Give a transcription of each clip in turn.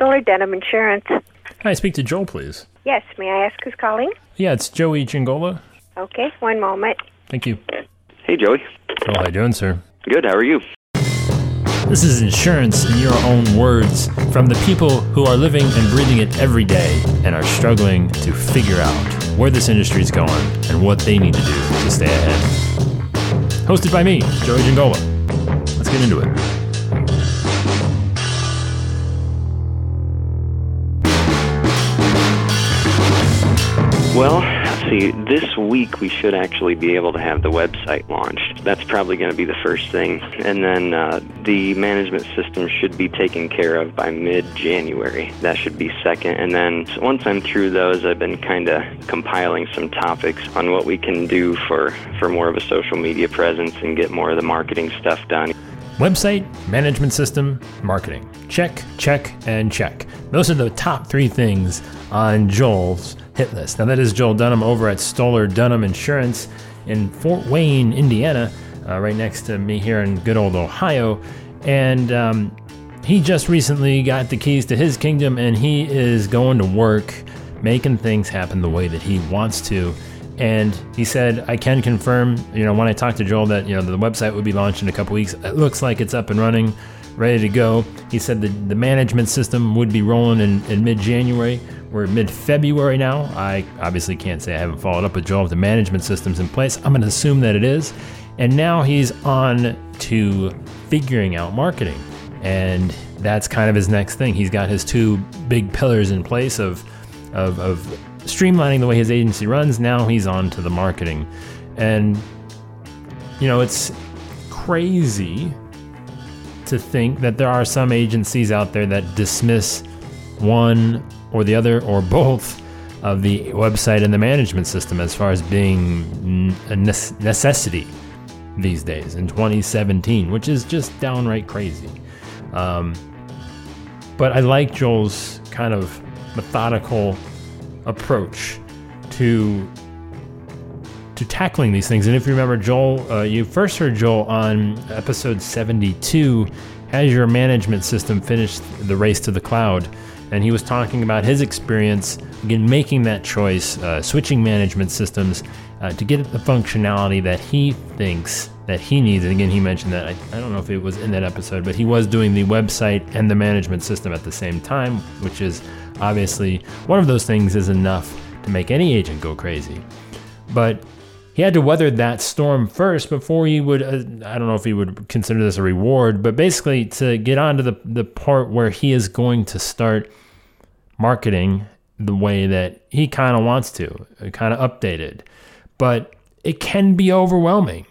Stoller Dunham Insurance. Hi, speak to Joel, please. Yes, may I ask who's calling? Yeah, it's Joey Giangola. Okay, one moment. Thank you. Hey, Joey. Joel, how are you doing, sir? Good. How are you? This is insurance in your own words from the people who are living and breathing it every day and are struggling to figure out where this industry is going and what they need to do to stay ahead. Hosted by me, Joey Giangola. Let's get into it. Well, see. This week we should actually be able to have the website launched. That's probably going to be the first thing. And then uh, the management system should be taken care of by mid January. That should be second. And then once I'm through those, I've been kind of compiling some topics on what we can do for, for more of a social media presence and get more of the marketing stuff done. Website, management system, marketing. Check, check, and check. Those are the top three things on Joel's hit list. Now, that is Joel Dunham over at Stoller Dunham Insurance in Fort Wayne, Indiana, uh, right next to me here in good old Ohio. And um, he just recently got the keys to his kingdom and he is going to work making things happen the way that he wants to. And he said, I can confirm, you know, when I talked to Joel that, you know, the website would be launched in a couple weeks. It looks like it's up and running, ready to go. He said that the management system would be rolling in, in mid January. We're mid February now. I obviously can't say I haven't followed up with Joel if the management system's in place. I'm going to assume that it is. And now he's on to figuring out marketing. And that's kind of his next thing. He's got his two big pillars in place of, of, of streamlining the way his agency runs. Now he's on to the marketing. And, you know, it's crazy to think that there are some agencies out there that dismiss one or the other or both of the website and the management system as far as being a necessity these days in 2017, which is just downright crazy. Um, but I like Joel's kind of methodical approach to to tackling these things. And if you remember, Joel, uh, you first heard Joel on episode 72. Has your management system finished the race to the cloud? And he was talking about his experience again making that choice, uh, switching management systems uh, to get the functionality that he thinks that he needs. And again, he mentioned that I, I don't know if it was in that episode, but he was doing the website and the management system at the same time, which is obviously one of those things is enough to make any agent go crazy. But he had to weather that storm first before he would uh, i don't know if he would consider this a reward but basically to get on to the, the part where he is going to start marketing the way that he kind of wants to kind of updated. But it can be overwhelming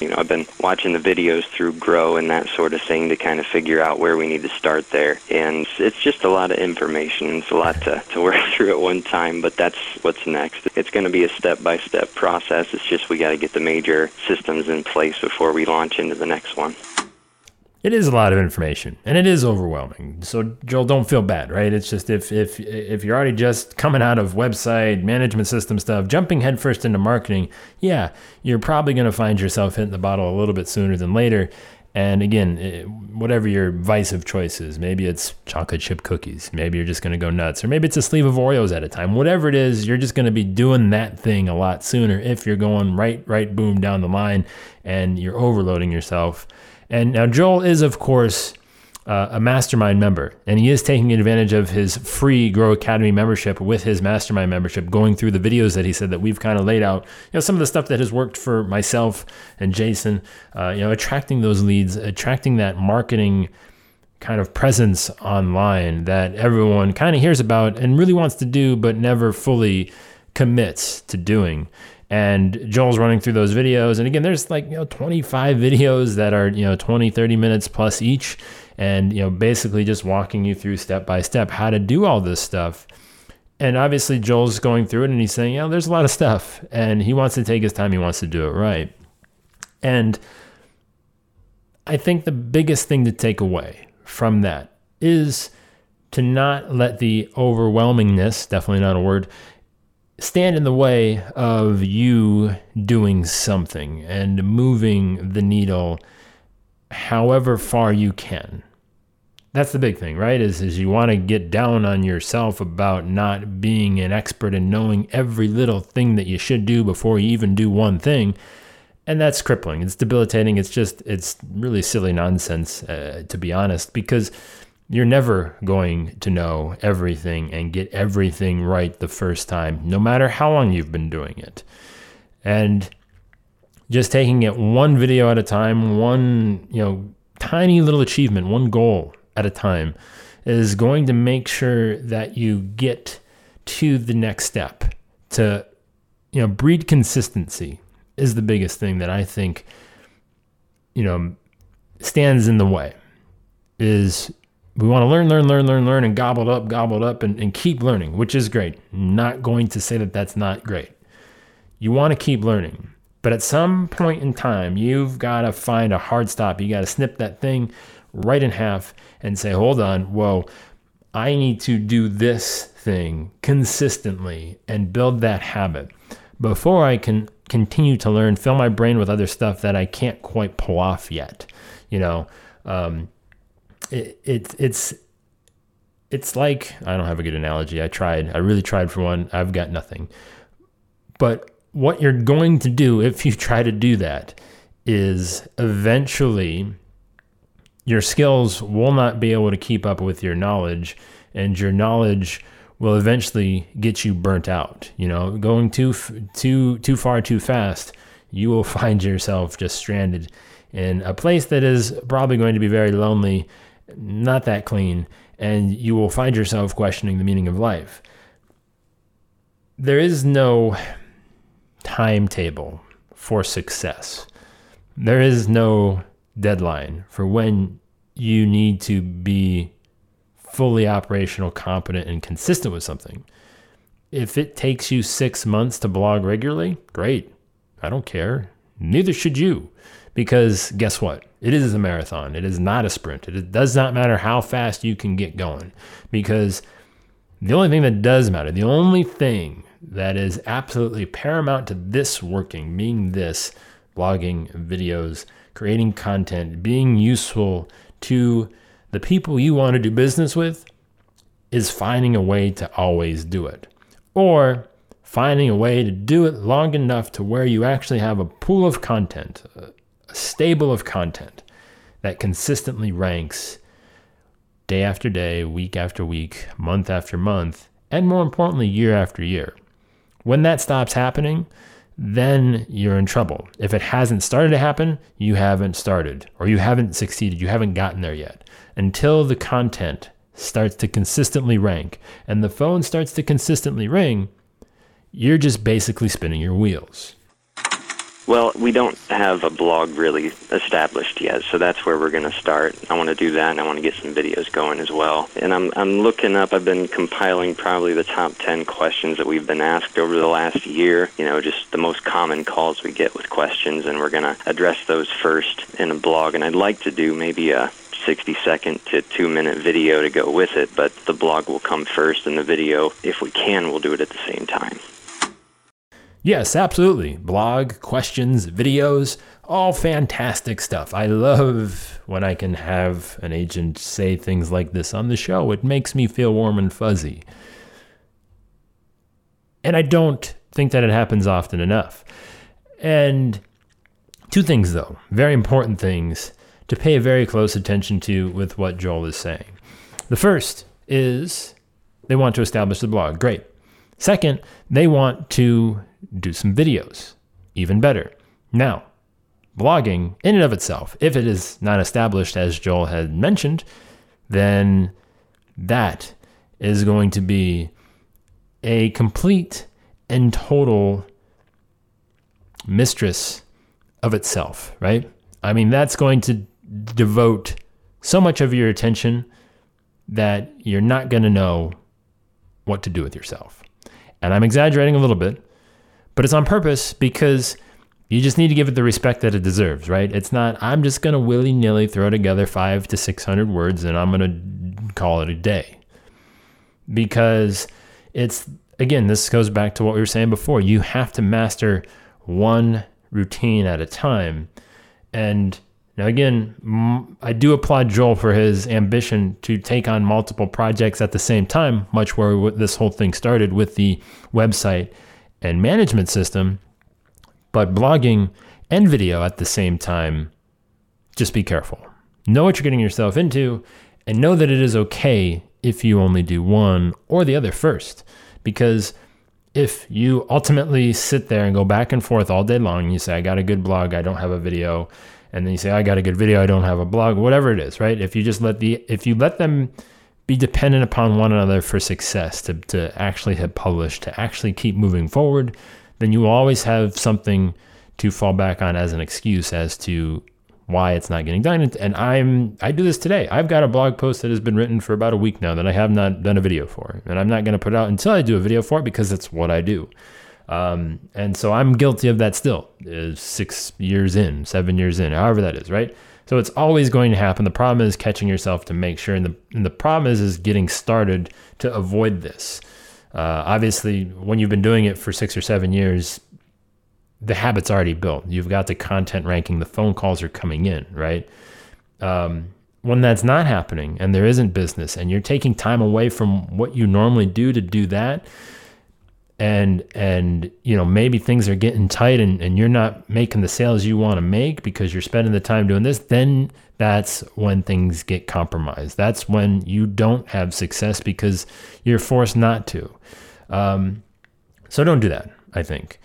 You know, I've been watching the videos through Grow and that sort of thing to kind of figure out where we need to start there. And it's just a lot of information. It's a lot to, to work through at one time, but that's what's next. It's going to be a step-by-step process. It's just we got to get the major systems in place before we launch into the next one. It is a lot of information and it is overwhelming. So Joel, don't feel bad, right? It's just if if if you're already just coming out of website management system stuff, jumping headfirst into marketing, yeah, you're probably going to find yourself hitting the bottle a little bit sooner than later. And again, it, whatever your vice of choice is, maybe it's chocolate chip cookies, maybe you're just going to go nuts, or maybe it's a sleeve of Oreos at a time. Whatever it is, you're just going to be doing that thing a lot sooner if you're going right, right, boom down the line, and you're overloading yourself. And now Joel is, of course, uh, a mastermind member, and he is taking advantage of his free Grow Academy membership with his mastermind membership, going through the videos that he said that we've kind of laid out. You know, some of the stuff that has worked for myself and Jason. Uh, you know, attracting those leads, attracting that marketing kind of presence online that everyone kind of hears about and really wants to do, but never fully commits to doing and Joel's running through those videos. And again, there's like, you know, 25 videos that are, you know, 20, 30 minutes plus each. And, you know, basically just walking you through step by step how to do all this stuff. And obviously, Joel's going through it and he's saying, you know, there's a lot of stuff. And he wants to take his time, he wants to do it right. And I think the biggest thing to take away from that is to not let the overwhelmingness, definitely not a word, stand in the way of you doing something and moving the needle however far you can. that's the big thing, right? Is is you want to get down on yourself about not being an expert and knowing every little thing that you should do before you even do one thing. And that's crippling. It's debilitating. It's just it's really silly nonsense uh, to be honest because you're never going to know everything and get everything right the first time, no matter how long you've been doing it. And just taking it one video at a time, one, you know, tiny little achievement, one goal at a time is going to make sure that you get to the next step to you know breed consistency is the biggest thing that I think you know stands in the way is we want to learn, learn, learn, learn, learn, and gobble up, gobble up, and, and keep learning, which is great. not going to say that that's not great. You want to keep learning, but at some point in time, you've got to find a hard stop. You got to snip that thing right in half and say, hold on, whoa, I need to do this thing consistently and build that habit before I can continue to learn, fill my brain with other stuff that I can't quite pull off yet. You know, um, it, it, it's it's like I don't have a good analogy. I tried. I really tried for one. I've got nothing. But what you're going to do if you try to do that is eventually your skills will not be able to keep up with your knowledge and your knowledge will eventually get you burnt out you know going too too too far too fast you will find yourself just stranded in a place that is probably going to be very lonely not that clean and you will find yourself questioning the meaning of life there is no timetable for success there is no deadline for when you need to be fully operational, competent, and consistent with something. If it takes you six months to blog regularly, great. I don't care. Neither should you. Because guess what? It is a marathon. It is not a sprint. It does not matter how fast you can get going. Because the only thing that does matter, the only thing that is absolutely paramount to this working, being this, blogging, videos, creating content, being useful to the people you want to do business with is finding a way to always do it. Or finding a way to do it long enough to where you actually have a pool of content, uh, a stable of content that consistently ranks day after day, week after week, month after month, and more importantly, year after year. When that stops happening, then you're in trouble. If it hasn't started to happen, you haven't started or you haven't succeeded. You haven't gotten there yet. Until the content starts to consistently rank and the phone starts to consistently ring, you're just basically spinning your wheels. Well, we don't have a blog really established yet, so that's where we're going to start. I want to do that, and I want to get some videos going as well. And I'm I'm looking up. I've been compiling probably the top 10 questions that we've been asked over the last year. You know, just the most common calls we get with questions, and we're going to address those first in a blog. And I'd like to do maybe a 60 second to 2 minute video to go with it, but the blog will come first and the video, if we can, we'll do it at the same time. Yes, absolutely. Blog, questions, videos, all fantastic stuff. I love when I can have an agent say things like this on the show. It makes me feel warm and fuzzy. And I don't think that it happens often enough. And two things, though, very important things to pay very close attention to with what Joel is saying. The first is they want to establish the blog. Great. Second, they want to do some videos. Even better. Now, blogging in and of itself, if it is not established as Joel had mentioned, then that is going to be a complete and total mistress of itself, right? I mean, that's going to devote so much of your attention that you're not going to know what to do with yourself. And I'm exaggerating a little bit, but it's on purpose because you just need to give it the respect that it deserves, right? It's not, I'm just going to willy nilly throw together five to 600 words and I'm going to call it a day. Because it's, again, this goes back to what we were saying before. You have to master one routine at a time. And Now, again, I do applaud Joel for his ambition to take on multiple projects at the same time, much where this whole thing started with the website and management system. But blogging and video at the same time, just be careful. Know what you're getting yourself into and know that it is okay if you only do one or the other first. Because if you ultimately sit there and go back and forth all day long, and you say, I got a good blog, I don't have a video, and then you say, I got a good video, I don't have a blog, whatever it is, right? If you just let the, if you let them be dependent upon one another for success, to, to actually hit publish, to actually keep moving forward, then you will always have something to fall back on as an excuse as to why it's not getting done. And I'm I do this today. I've got a blog post that has been written for about a week now that I have not done a video for, and I'm not going to put out until I do a video for it because it's what I do. Um, and so I'm guilty of that still. Six years in, seven years in, however that is, right? So it's always going to happen. The problem is catching yourself to make sure, and the and the problem is is getting started to avoid this. Uh, obviously, when you've been doing it for six or seven years, the habit's already built. You've got the content ranking, the phone calls are coming in, right? Um, when that's not happening and there isn't business and you're taking time away from what you normally do to do that and and you know maybe things are getting tight and, and you're not making the sales you want to make because you're spending the time doing this then that's when things get compromised that's when you don't have success because you're forced not to um, so don't do that i think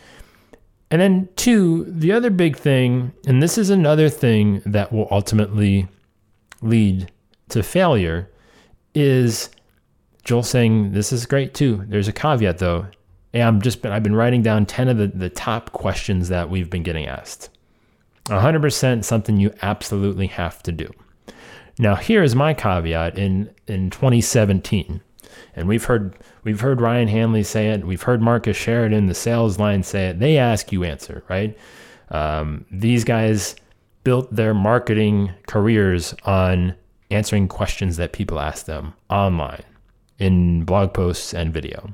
and then, two, the other big thing, and this is another thing that will ultimately lead to failure, is Joel saying, This is great too. There's a caveat though. I'm just been, I've been writing down 10 of the, the top questions that we've been getting asked. 100% something you absolutely have to do. Now, here is my caveat in, in 2017. And we've heard we've heard Ryan Hanley say it. We've heard Marcus Sheridan, the Sales Lion, say it. They ask, you answer, right? Um, these guys built their marketing careers on answering questions that people ask them online in blog posts and video.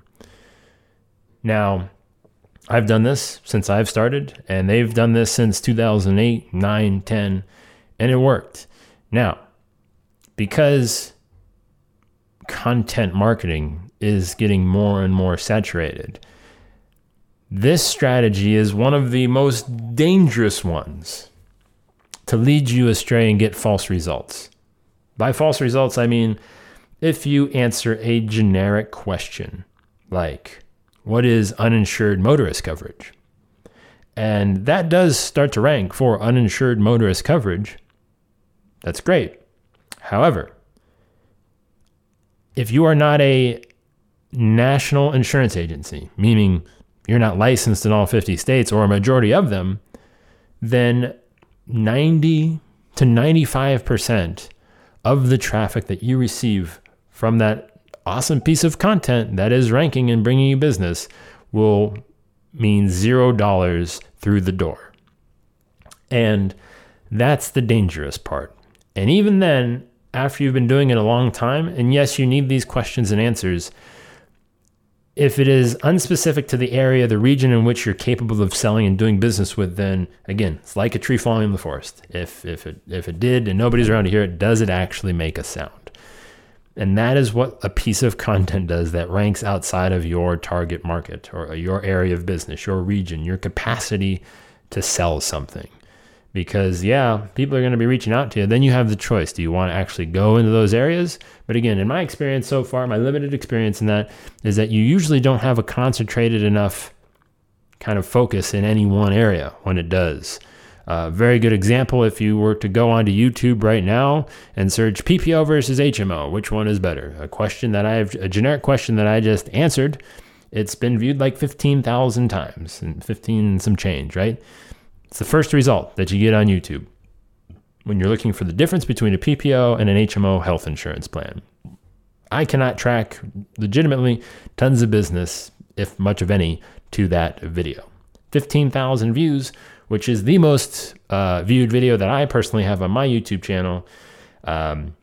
Now, I've done this since I've started, and they've done this since 2008, 9, 10, and it worked. Now, because content marketing is getting more and more saturated. This strategy is one of the most dangerous ones to lead you astray and get false results. By false results, I mean if you answer a generic question like, What is uninsured motorist coverage? And that does start to rank for uninsured motorist coverage. That's great. However, if you are not a national insurance agency, meaning you're not licensed in all 50 states or a majority of them, then 90 to 95% of the traffic that you receive from that awesome piece of content that is ranking and bringing you business will mean zero dollars through the door. And that's the dangerous part. And even then, after you've been doing it a long time, and yes, you need these questions and answers. If it is unspecific to the area, the region in which you're capable of selling and doing business with, then again, it's like a tree falling in the forest. If if it if it did and nobody's around to hear it, does it actually make a sound? And that is what a piece of content does that ranks outside of your target market or your area of business, your region, your capacity to sell something because yeah, people are going to be reaching out to you. Then you have the choice. Do you want to actually go into those areas? But again, in my experience so far, my limited experience in that is that you usually don't have a concentrated enough kind of focus in any one area when it does. Uh, very good example if you were to go onto YouTube right now and search PPO versus HMO, which one is better? A question that I've, a generic question that I just answered. It's been viewed like 15,000 times and 15 some change, right? It's the first result that you get on YouTube when you're looking for the difference between a PPO and an HMO health insurance plan. I cannot track legitimately tons of business, if much of any, to that video. 15,000 views, which is the most uh, viewed video that I personally have on my YouTube channel, um,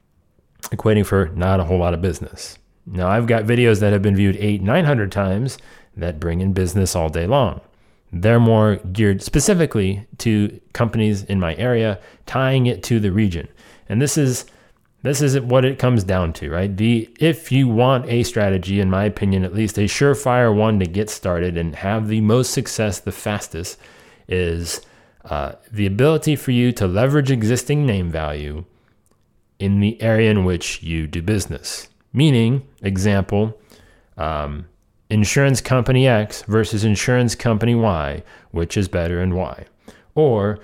equating for not a whole lot of business. Now, I've got videos that have been viewed eight, 900 times that bring in business all day long. They're more geared specifically to companies in my area, tying it to the region. And this is this is what it comes down to, right? The if you want a strategy, in my opinion, at least a surefire one to get started and have the most success the fastest, is uh, the ability for you to leverage existing name value in the area in which you do business. Meaning, example, um, insurance company X versus insurance company Y, which is better and why? Or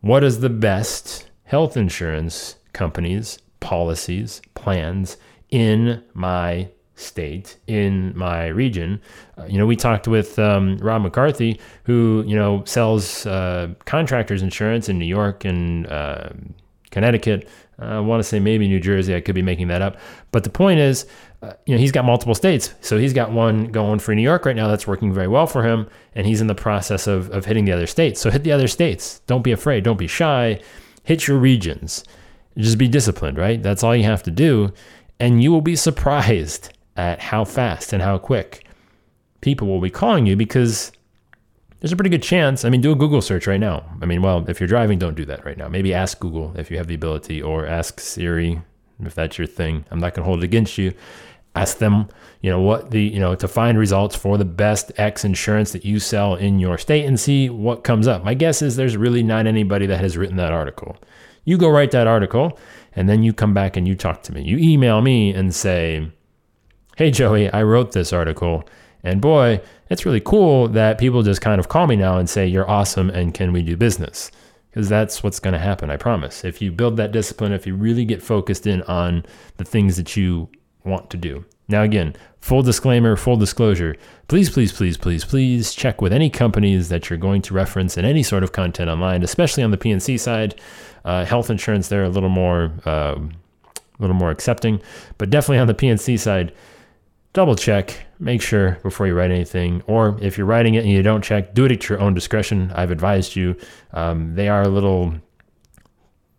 what is the best health insurance companies, policies, plans in my state, in my region? Uh, you know, we talked with um, Rob McCarthy, who, you know, sells uh, contractors insurance in New York and uh, Connecticut. I want to say maybe New Jersey. I could be making that up. But the point is, uh, you know, he's got multiple states. So he's got one going for New York right now that's working very well for him. And he's in the process of, of hitting the other states. So hit the other states. Don't be afraid. Don't be shy. Hit your regions. Just be disciplined, right? That's all you have to do. And you will be surprised at how fast and how quick people will be calling you because there's a pretty good chance. I mean, do a Google search right now. I mean, well, if you're driving, don't do that right now. Maybe ask Google if you have the ability, or ask Siri if that's your thing. I'm not going to hold it against you ask them you know what the you know to find results for the best x insurance that you sell in your state and see what comes up my guess is there's really not anybody that has written that article you go write that article and then you come back and you talk to me you email me and say hey joey i wrote this article and boy it's really cool that people just kind of call me now and say you're awesome and can we do business because that's what's going to happen i promise if you build that discipline if you really get focused in on the things that you want to do. Now, again, full disclaimer, full disclosure. Please, please, please, please, please check with any companies that you're going to reference in any sort of content online, especially on the P&C side. Uh, health insurance, they're a little more, uh, a little more accepting, but definitely on the P&C side, double check, make sure before you write anything. Or if you're writing it and you don't check, do it at your own discretion. I've advised you. Um, they are a little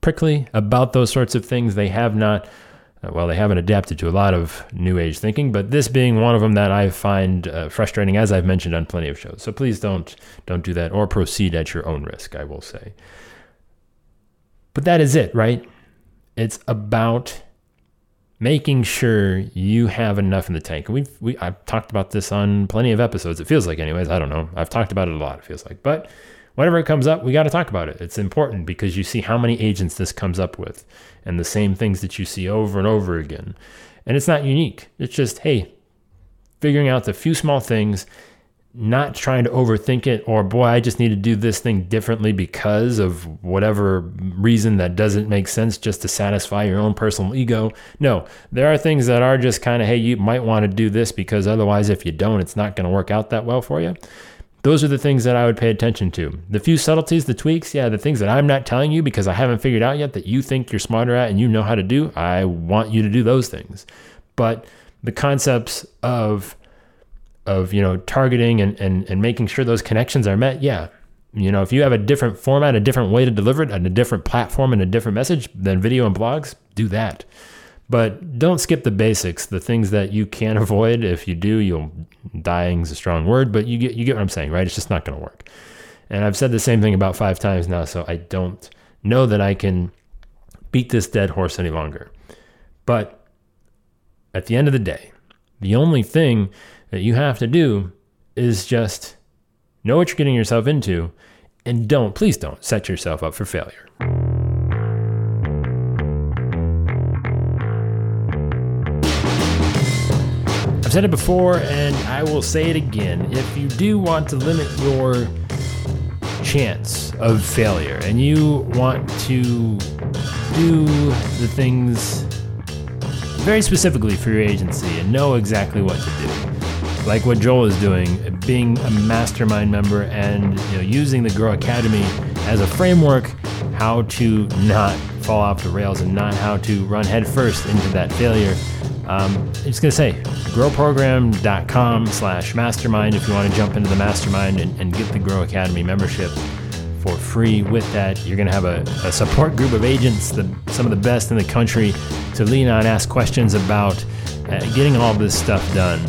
prickly about those sorts of things. They have not uh, well, they haven't adapted to a lot of new age thinking, but this being one of them that I find uh, frustrating, as I've mentioned on plenty of shows. So please don't don't do that or proceed at your own risk. I will say. But that is it, right? It's about making sure you have enough in the tank. We've we I've talked about this on plenty of episodes. It feels like, anyways. I don't know. I've talked about it a lot. It feels like, but whenever it comes up, we got to talk about it. It's important because you see how many agents this comes up with and the same things that you see over and over again. And it's not unique. It's just, hey, figuring out the few small things, not trying to overthink it or, boy, I just need to do this thing differently because of whatever reason that doesn't make sense just to satisfy your own personal ego. No, there are things that are just kind of, hey, you might want to do this because otherwise, if you don't, it's not going to work out that well for you. Those are the things that I would pay attention to. The few subtleties, the tweaks, yeah, the things that I'm not telling you because I haven't figured out yet that you think you're smarter at and you know how to do, I want you to do those things. But the concepts of of you know targeting and, and and making sure those connections are met, yeah. You know, if you have a different format, a different way to deliver it, and a different platform and a different message than video and blogs, do that. But don't skip the basics, the things that you can't avoid. If you do, you'll dying is a strong word, but you get you get what I'm saying, right? It's just not going to work. And I've said the same thing about five times now, so I don't know that I can beat this dead horse any longer. But at the end of the day, the only thing that you have to do is just know what you're getting yourself into and don't, please don't set yourself up for failure. I've said it before and I will say it again. If you do want to limit your chance of failure and you want to do the things very specifically for your agency and know exactly what to do, like what Joel is doing, being a mastermind member and you know, using the Grow Academy as a framework, how to not fall off the rails and not how to run headfirst into that failure um, I'm just going to say, growprogram.com slash mastermind if you want to jump into the mastermind and, and get the Grow Academy membership for free. With that, you're going to have a, a support group of agents, the, some of the best in the country, to lean on, ask questions about uh, getting all this stuff done.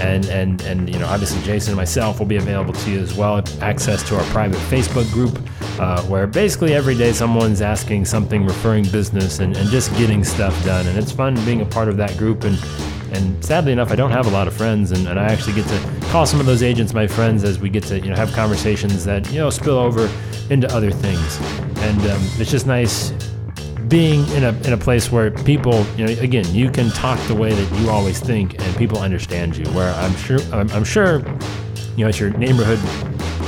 And and and you know obviously Jason and myself will be available to you as well. Access to our private Facebook group uh, where basically every day someone's asking something, referring business, and, and just getting stuff done. And it's fun being a part of that group and. And sadly enough, I don't have a lot of friends, and, and I actually get to call some of those agents my friends as we get to you know have conversations that you know spill over into other things. And um, it's just nice being in a, in a place where people, you know, again, you can talk the way that you always think and people understand you. Where I'm sure, I'm, I'm sure, you know, it's your neighborhood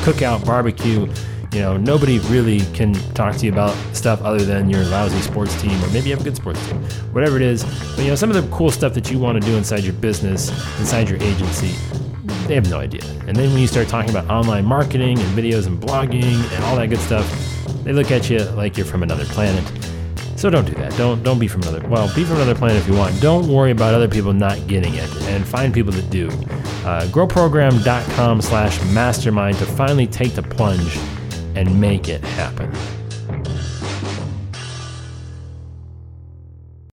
cookout barbecue. You know, nobody really can talk to you about stuff other than your lousy sports team, or maybe you have a good sports team, whatever it is. But you know, some of the cool stuff that you want to do inside your business, inside your agency, they have no idea. And then when you start talking about online marketing and videos and blogging and all that good stuff, they look at you like you're from another planet. So don't do that. Don't don't be from another. Well, be from another planet if you want. Don't worry about other people not getting it, and find people that do. Uh, growprogram.com/mastermind to finally take the plunge and make it happen.